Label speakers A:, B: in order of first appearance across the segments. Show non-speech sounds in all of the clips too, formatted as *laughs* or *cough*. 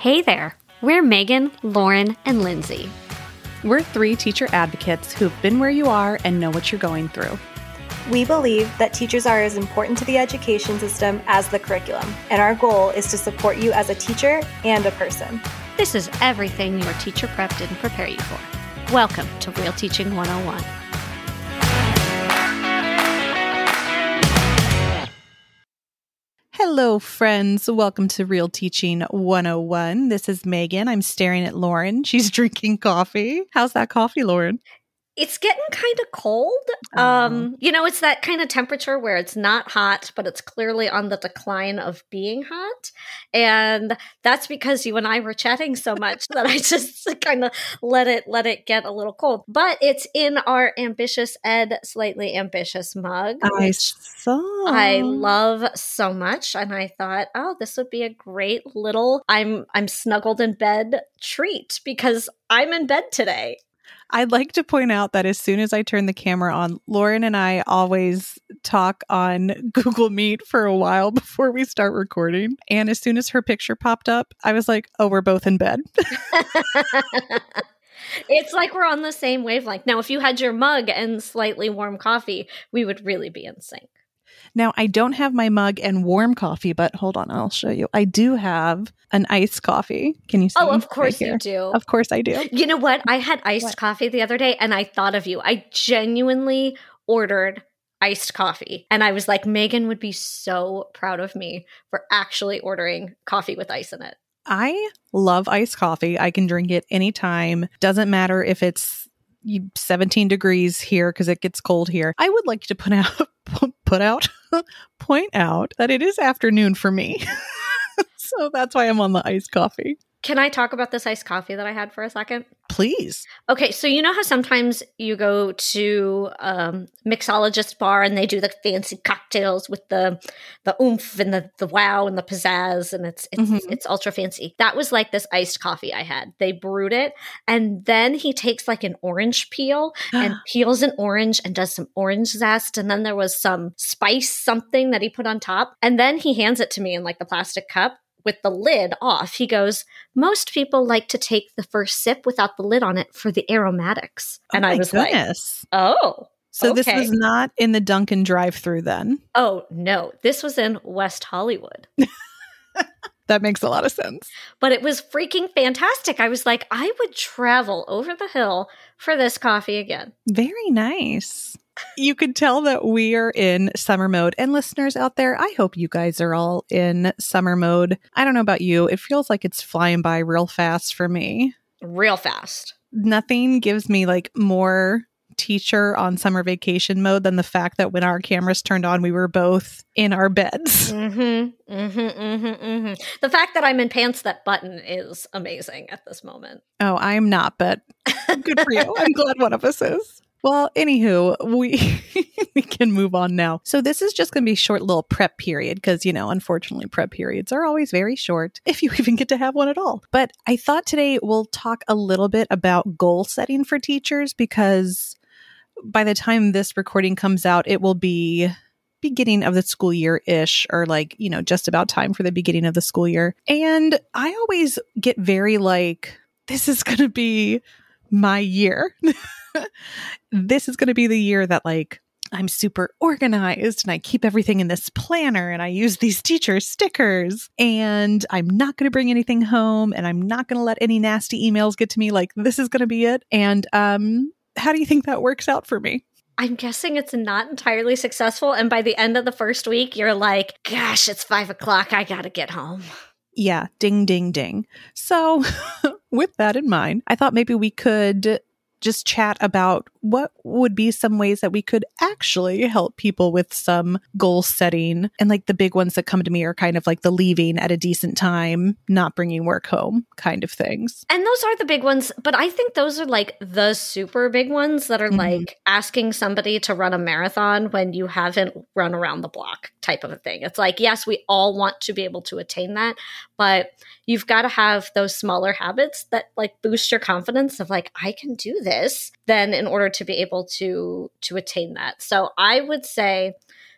A: Hey there, we're Megan, Lauren, and Lindsay.
B: We're three teacher advocates who've been where you are and know what you're going through.
C: We believe that teachers are as important to the education system as the curriculum, and our goal is to support you as a teacher and a person.
A: This is everything your teacher prep didn't prepare you for. Welcome to Real Teaching 101.
B: Hello, friends. Welcome to Real Teaching 101. This is Megan. I'm staring at Lauren. She's *laughs* drinking coffee. How's that coffee, Lauren?
A: It's getting kind of cold.
B: Oh.
A: Um, you know, it's that kind of temperature where it's not hot, but it's clearly on the decline of being hot. And that's because you and I were chatting so much that I *laughs* just kind of let it let it get a little cold. But it's in our ambitious ed slightly ambitious mug.
B: I saw.
A: I love so much and I thought, "Oh, this would be a great little I'm I'm snuggled in bed treat because I'm in bed today."
B: I'd like to point out that as soon as I turn the camera on, Lauren and I always talk on *laughs* Google Meet for a while before we start recording. And as soon as her picture popped up, I was like, oh, we're both in bed. *laughs*
A: it's like we're on the same wavelength. Now, if you had your mug and slightly warm coffee, we would really be in sync.
B: Now, I don't have my mug and warm coffee, but hold on, I'll show you. I do have an iced coffee. Can you see?
A: Oh, of
B: right
A: course you
B: here?
A: do.
B: Of course I do.
A: You know what? I had iced
B: What?
A: coffee the other day and I thought of you. I genuinely ordered iced coffee. And I was like, Megan would be so proud of me for actually ordering coffee with ice in it.
B: I love iced coffee. I can drink it anytime. Doesn't matter if it's you- 17 degrees here because it gets cold here. I would like to put out *laughs* put out *laughs* point out that it is afternoon for me. *laughs* so that's why I'm on the iced coffee.
A: Can I talk about this iced coffee that I had for a second?
B: Please.
A: Okay, so you know how sometimes you go to um, mixologist bar and they do the fancy cocktails with the the oomph and the the wow and the pizzazz and it's it's
B: Mhm.
A: it's ultra fancy. That was like this iced coffee I had. They brewed it and then he takes like an orange peel and *gasps* peels an orange and does some orange zest and then there was some spice something that he put on top and then he hands it to me in like the plastic cup with the lid off. He goes, "Most people like to take the first sip without the lid on it for the aromatics." Oh and
B: oh
A: I
B: my
A: was like,
B: goodness.
A: "Oh,
B: so this was not in the Dunkin' drive-through then.
A: oh no, this was in West Hollywood." *laughs*
B: That makes a lot of sense.
A: But it was freaking fantastic. I was like, I would travel over the hill for this coffee again.
B: Very nice. You can tell that we are in summer mode. And listeners out there, I hope you guys are all in summer mode. I don't know about you. It feels like it's flying by real fast for me.
A: Real fast.
B: Nothing gives me like more teacher on summer vacation mode than the fact that when our cameras turned on, we were both in our beds.
A: Mm-hmm. Mm-hmm. Mm-hmm. Mm-hmm. The fact that I'm in pants that button is amazing at this moment.
B: Oh, I'm not, but *laughs* good for you. I'm glad one of us is. Well, anywho, we *laughs* we can move on now. So this is just going to be short little prep period because you know, unfortunately, prep periods are always very short *laughs* if you even get to have one at all. But I thought today we'll talk a little bit about goal setting for teachers because by the time this recording comes out, it will be beginning of the school year ish or like, you know, just about time for the beginning of the school year. And I always get very like this is going to be my year. *laughs* this is going to be the year that like I'm super organized and I keep everything in this planner and I use these teacher stickers and I'm not going to bring anything home and I'm not going to let any nasty emails get to me like this is going to be it and um how do you think that works out for me?
A: I'm guessing it's not entirely successful. And by the end of the first week, you're like, gosh, it's five o'clock. I got to get home.
B: Yeah, ding, ding, ding. So, *laughs* with that in mind, I thought maybe we could just chat about what would be some ways that we could actually help people with some goal setting. And like the big ones that come to me are kind of like the leaving at a decent time, not bringing work home kind of things.
A: And those are the big ones, but I think those are like the super big ones that are
B: Mhm.
A: like asking somebody to run a marathon when you haven't run around the block type of a thing. It's like, yes, we all want to be able to attain that, but you've got to have those smaller habits that like boost your confidence of like, I can do this, then in order to be able to to attain that. So I would say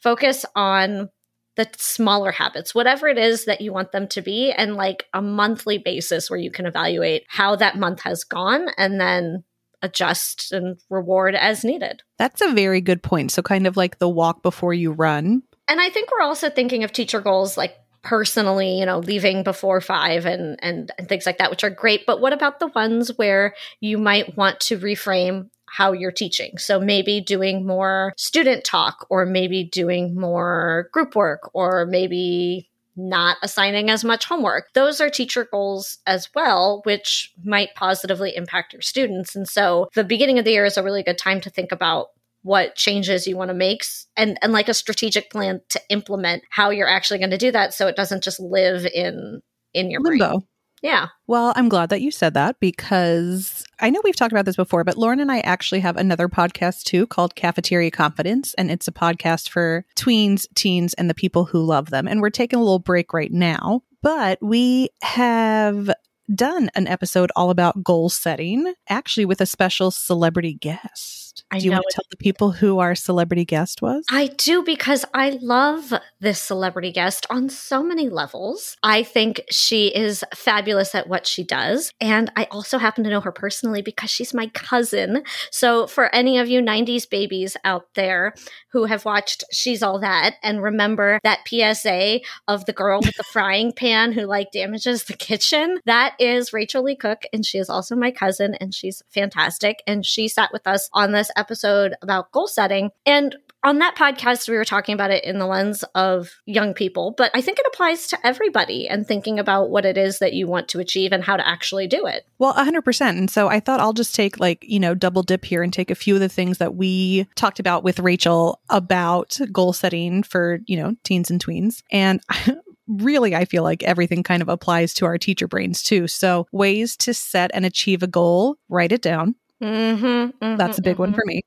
A: focus on the smaller habits, whatever it is that you want them to be, and like a monthly basis where you can evaluate how that month has gone and then adjust and reward as needed.
B: That's a very good point. So, kind of like the walk before you run.
A: And I think we're also thinking of teacher goals like personally, you know, leaving before five and, and, and things like that, which are great. But what about the ones where you might want to reframe how you're teaching. So maybe doing more student talk, or maybe doing more group work, or maybe not assigning as much homework. Those are teacher goals as well, which might positively impact your students. And so the beginning of the year is a really good time to think about what changes you want to make and and like a strategic plan to implement how you're actually going to do that so it doesn't just live in in your limbo. Brain. Yeah.
B: Well, I'm glad that you said that because I know we've talked about this before, but Lauren and I actually have another podcast too called Cafeteria Confidence. And it's a podcast for tweens, teens, and the people who love them. And we're taking a little break right now, but we have done an episode all about goal setting, actually with a special celebrity guest. I do you want to tell the people who our celebrity guest was?
A: I do because I love this celebrity guest on so many levels. I think she is fabulous at what she does. And I also happen to know her personally because she's my cousin. So for any of you 90s babies out there who have watched She's All That and remember that PSA of the girl with the *laughs* frying pan who like damages the kitchen, that is Rachael Leigh Cook. And she is also my cousin and she's fantastic. And she sat with us on this episode about goal setting. And on that podcast, we were talking about it in the lens of young people, but I think it applies to everybody and thinking about what it is that you want to achieve and how to actually do it.
B: Well, 100%. And so I thought I'll just take, like, you know, double dip here and take a few of the things that we talked about with Rachel about goal setting for, you know, teens and tweens. And *laughs* really i feel like everything kind of applies to our teacher brains too so ways to set and achieve a goal write it down Mm-hmm, mm-hmm, That's a big mm-hmm. one for me.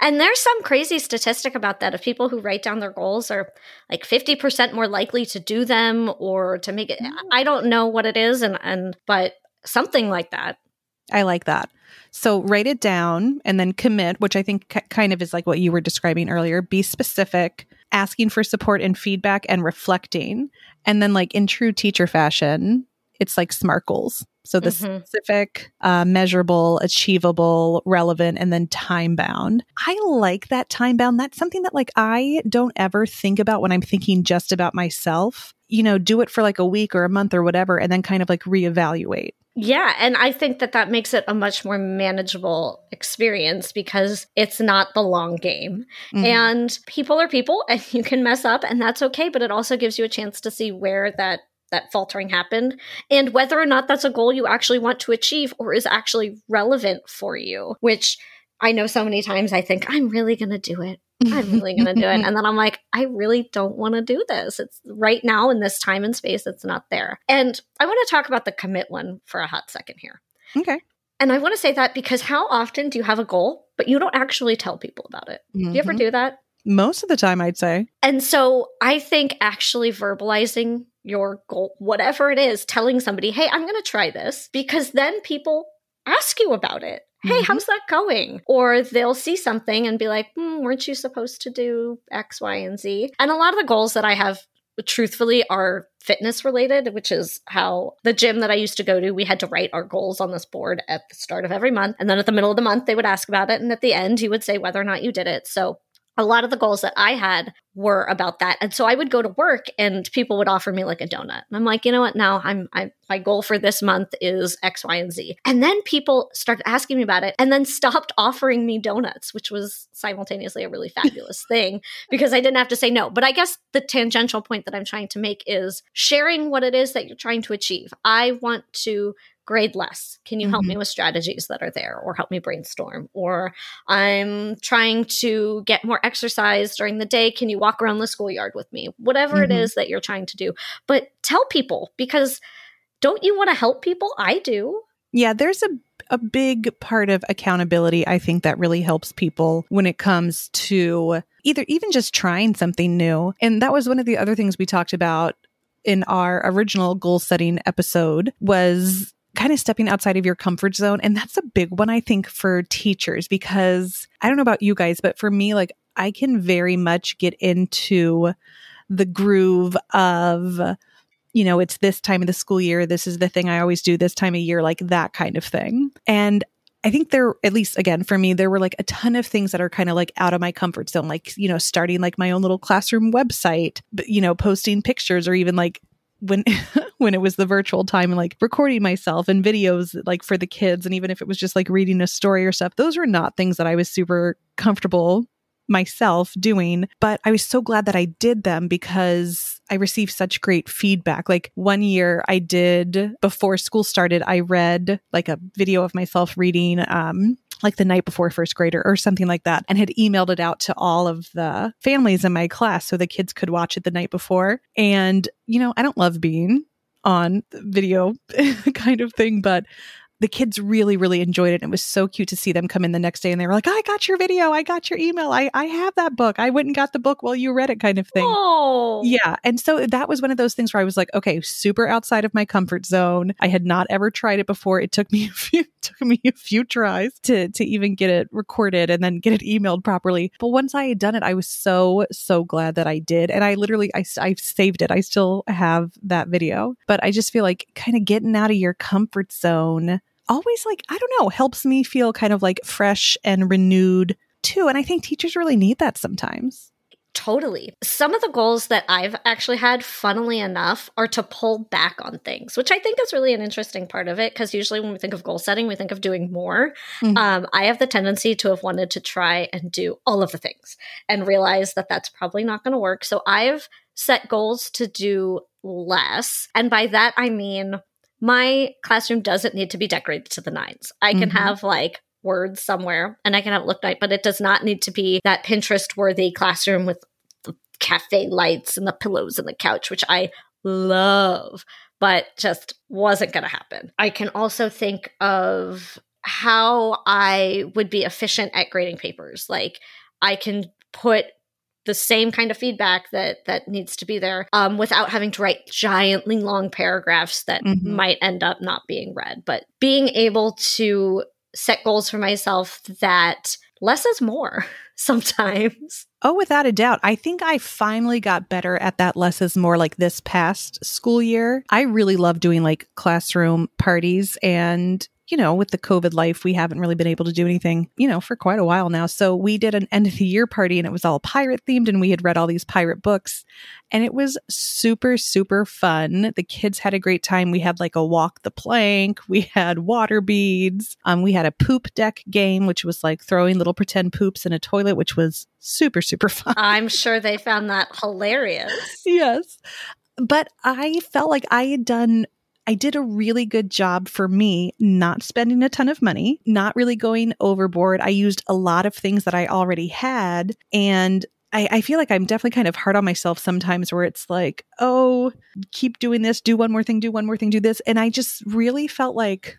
A: And there's some crazy statistic about that of people who write down their goals are like 50% more likely to do them or to make it. Mm. I don't know what it is, and, and but something like that.
B: I like that. So write it down and then commit, which I think k- kind of is like what you were describing earlier. Be specific, asking for support and feedback, and reflecting. And then, like in true teacher fashion, it's like SMART goals. So the mm-hmm. specific, uh, measurable, achievable, relevant, and then time bound. I like that time bound. That's something that like I don't ever think about when I'm thinking just about myself. You know, do it for like a week or a month or whatever, and then kind of like reevaluate.
A: Yeah, and I think that that makes it a much more manageable experience because it's not the long game. Mm-hmm. And people are people *laughs* and you can mess up and that's okay, but it also gives you a chance to see where that that faltering happened and whether or not that's a goal you actually want to achieve or is actually relevant for you, which I know so many times I think I'm really going to do it. I'm really going to do it. *laughs* And then I'm like, I really don't want to do this. It's right now in this time and space, it's not there. And I want to talk about the commit one for a hot second here.
B: Okay.
A: And I want to say that because how often do you have a goal, but you don't actually tell people about it? Mm-hmm. Do you ever mm-hmm. do that?
B: Most of the time, I'd say.
A: And so I think actually verbalizing your goal, whatever it is, telling somebody, hey, I'm going to try this, because then people ask you about it. Hey, mm-hmm. how's that going? Or they'll see something and be like, hmm, weren't you supposed to do X, Y, and Z? And a lot of the goals that I have truthfully are fitness related, which is how the gym that I used to go to, we had to write our goals on this board at the start of every month. And then at the middle of the month, they would ask about it. And at the end, you would say whether or not you did it. So a lot of the goals that I had were about that. And so I would go to work and people would offer me like a donut. And I'm like, you know what? Now I'm, I, my goal for this month is X, Y, and Z. And then people started asking me about it and then stopped offering me donuts, which was simultaneously a really fabulous *laughs* thing because I didn't have to say no. But I guess the tangential point that I'm trying to make is sharing what it is that you're trying to achieve. I want to grade less. Can you help mm-hmm. me with strategies that are there or help me brainstorm? Or I'm trying to get more exercise during the day. Can you walk around the schoolyard with me? Whatever mm-hmm. it is that you're trying to do. But tell people because don't you want to help people? I do.
B: Yeah, there's a a big part of accountability I think that really helps people when it comes to either even just trying something new. And that was one of the other things we talked about in our original goal setting episode was kind of stepping outside of your comfort zone. And that's a big one, I think, for teachers, because I don't know about you guys, but for me, like I can very much get into the groove of, you know, it's this time of the school year. This is the thing I always do this time of year, like that kind of thing. And I think there, at least again, for me, there were like a ton of things that are kind of like out of my comfort zone, like, you know, starting like my own little classroom website, but, you know, posting pictures or even like when *laughs* when it was the virtual time and like recording myself and videos like for the kids and even if it was just like reading a story or stuff those were not things that I was super comfortable myself doing but I was so glad that I did them because I received such great feedback like one year I did before school started I read like a video of myself reading um like the night before first grader or something like that and had emailed it out to all of the families in my class so the kids could watch it the night before. And, you know, I don't love being on video *laughs* kind of thing, but the kids really, really enjoyed it. And it was so cute to see them come in the next day and they were like, I got your video. I got your email. I, I have that book. I went and got the book while you read it kind of thing.
A: Oh.
B: Yeah. And so that was one of those things where I was like, okay, super outside of my comfort zone. I had not ever tried it before. It took me *laughs* a few *laughs* took me a few tries to to even get it recorded and then get it emailed properly. But once I had done it, I was so so glad that I did. And I literally I I saved it. I still have that video. But I just feel like kind of getting out of your comfort zone always like, I don't know, helps me feel kind of like fresh and renewed too. And I think teachers really need that sometimes.
A: Totally. Some of the goals that I've actually had, funnily enough, are to pull back on things, which I think is really an interesting part of it. Because usually when we think of goal setting, we think of doing more. Mm-hmm. Um, I have the tendency to have wanted to try and do all of the things and realize that that's probably not going to work. So I've set goals to do less. And by that, I mean, my classroom doesn't need to be decorated to the nines. I can mm-hmm. have like words somewhere and I can have it look nice, but it does not need to be that Pinterest worthy classroom with the cafe lights and the pillows and the couch, which I love, but just wasn't going to happen. I can also think of how I would be efficient at grading papers. Like I can put the same kind of feedback that that needs to be there um, without having to write giantly long paragraphs that mm-hmm. might end up not being read but being able to set goals for myself that less is more *laughs* sometimes
B: Oh, without a doubt. I think I finally got better at that less is more like this past school year. I really love doing like classroom parties and you know, with the COVID life, we haven't really been able to do anything, you know, for quite a while now. So we did an end of the year party and it was all pirate themed and we had read all these pirate books and it was super, super fun. The kids had a great time. We had like a walk the plank. We had water beads. Um, we had a poop deck game, which was like throwing little pretend poops in a toilet, which was super, super *laughs* fun.
A: I'm sure they found that hilarious.
B: yes. But I felt like I had done I did a really good job for me not spending a ton of money, not really going overboard. I used a lot of things that I already had. And I, I, feel like I'm definitely kind of hard on myself sometimes where it's like, oh, keep doing this, do one more thing, do one more thing, do this. And I just really felt like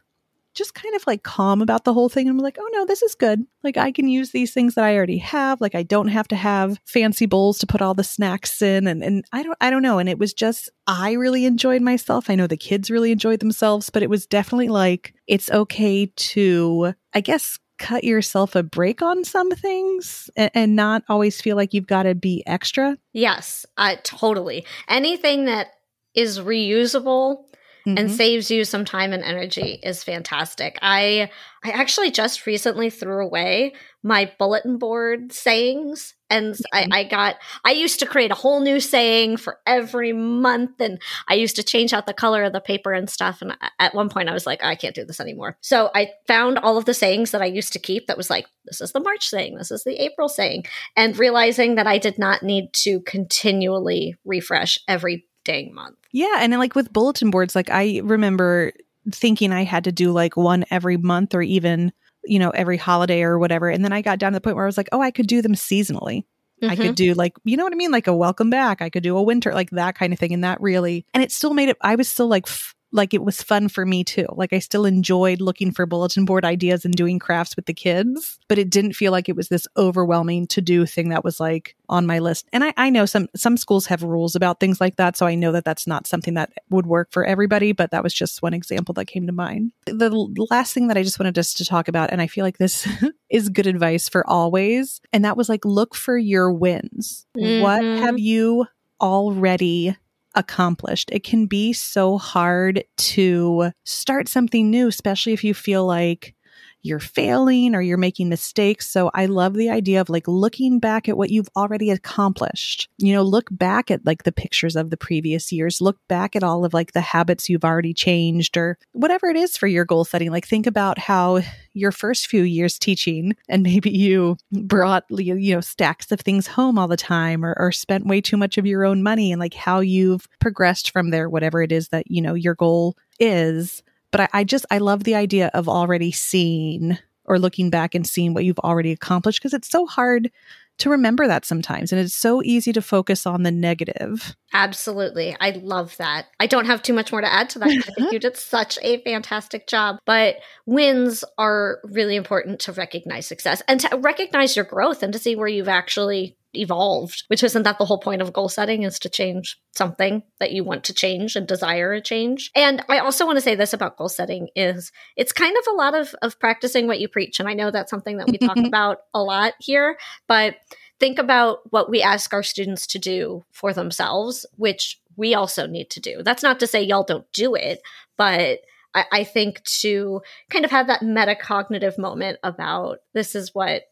B: just kind of like calm about the whole thing. And I'm like, oh no, this is good. Like I can use these things that I already have. Like I don't have to have fancy bowls to put all the snacks in. And, and I don't, I don't know. And it was just, I really enjoyed myself. I know the kids really enjoyed themselves, but it was definitely like, it's okay to, I guess, cut yourself a break on some things and, and not always feel like you've got to be extra.
A: Yes, uh, totally. Anything that is reusable mm-hmm. and saves you some time and energy is fantastic. I I actually just recently threw away my bulletin board sayings and mm-hmm. I, I, got i used to create a whole new saying for every month and i used to change out the color of the paper and stuff and at one point i was like i can't do this anymore so i found all of the sayings that i used to keep that was like this is the march saying this is the april saying and realizing that i did not need to continually refresh every dang month
B: yeah. And like with bulletin boards, like I remember thinking I had to do like one every month or even, you know, every holiday or whatever. And then I got down to the point where I was like, oh, I could do them seasonally. Mm-hmm. I could mm-hmm. do like, you know what I mean? Like a welcome back. I could do a winter, like that kind of thing. And that really, and it still made it, I was still like, f- like it was fun for me too. Like I still enjoyed looking for bulletin board ideas and doing crafts with the kids, but it didn't feel like it was this overwhelming to do thing that was like on my list. And I, I know some, some schools have rules about things like that. So I know that that's not something that would work for everybody, but that was just one example that came to mind. The last thing that I just wanted us to talk about, and I feel like this *laughs* is good advice for always. And that was like, look for your wins. Mm-hmm. What have you already accomplished. It can be so hard to start something new, especially if you feel like you're failing or you're making mistakes. So I love the idea of like looking back at what you've already accomplished. You know, look back at like the pictures of the previous years, look back at all of like the habits you've already changed or whatever it is for your goal setting. Like think about how your first few years teaching and maybe you brought you know stacks of things home all the time or, or spent way too much of your own money and like how you've progressed from there whatever it is that you know your goal is but I, I just, I love the idea of already seeing or looking back and seeing what you've already accomplished because it's so hard to remember that sometimes. And it's so easy to focus on the negative.
A: Absolutely. I love that. I don't have too much more to add to that. I think you did *laughs* such a fantastic job. But wins are really important to recognize success and to recognize your growth and to see where you've actually evolved, which isn't that the whole point of goal setting is to change something that you want to change and desire a change. And I also want to say this about goal setting is it's kind of a lot of, of practicing what you preach. And I know that's something that we talk *laughs* about a lot here, but think about what we ask our students to do for themselves, which we also need to do. That's not to say y'all don't do it, but I, I think to kind of have that metacognitive moment about this is what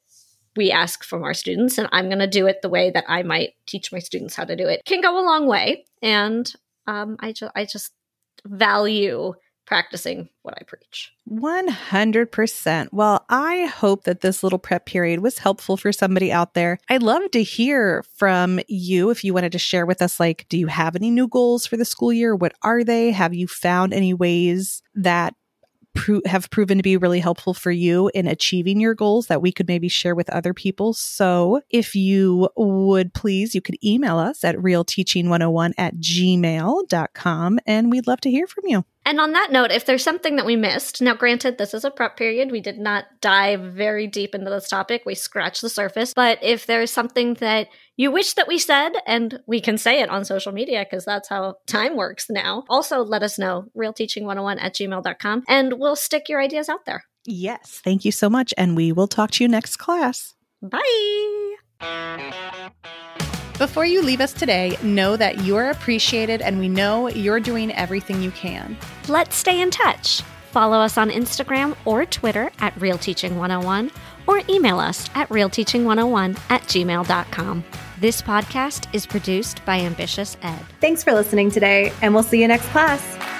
A: we ask from our students, and I'm going to do it the way that I might teach my students how to do it. Can go a long way, and um, I just I just value practicing what I preach.
B: 100%. Well, I hope that this little prep period was helpful for somebody out there. I'd love to hear from you if you wanted to share with us like do you have any new goals for the school year? What are they? Have you found any ways that pro- have proven to be really helpful for you in achieving your goals that we could maybe share with other people. So if you would please, you could email us at realteaching101 at gmail.com and we'd love to hear from you.
A: And on that note, if there's something that we missed, now granted, this is a prep period. We did not dive very deep into this topic. We scratched the surface. But if there's something that you wish that we said, and we can say it on social media because that's how time works now, also let us know, realteaching101 at gmail.com, and we'll stick your ideas out there.
B: Yes. Thank you so much. And we will talk to you next class.
A: Bye.
B: Before you leave us today, know that you are appreciated and we know you're doing everything you can.
A: Let's stay in touch. Follow us on Instagram or Twitter at realteaching101 or email us at realteaching101 at gmail.com. This podcast is produced by Ambitious Ed.
C: Thanks for listening today, and we'll see you next class.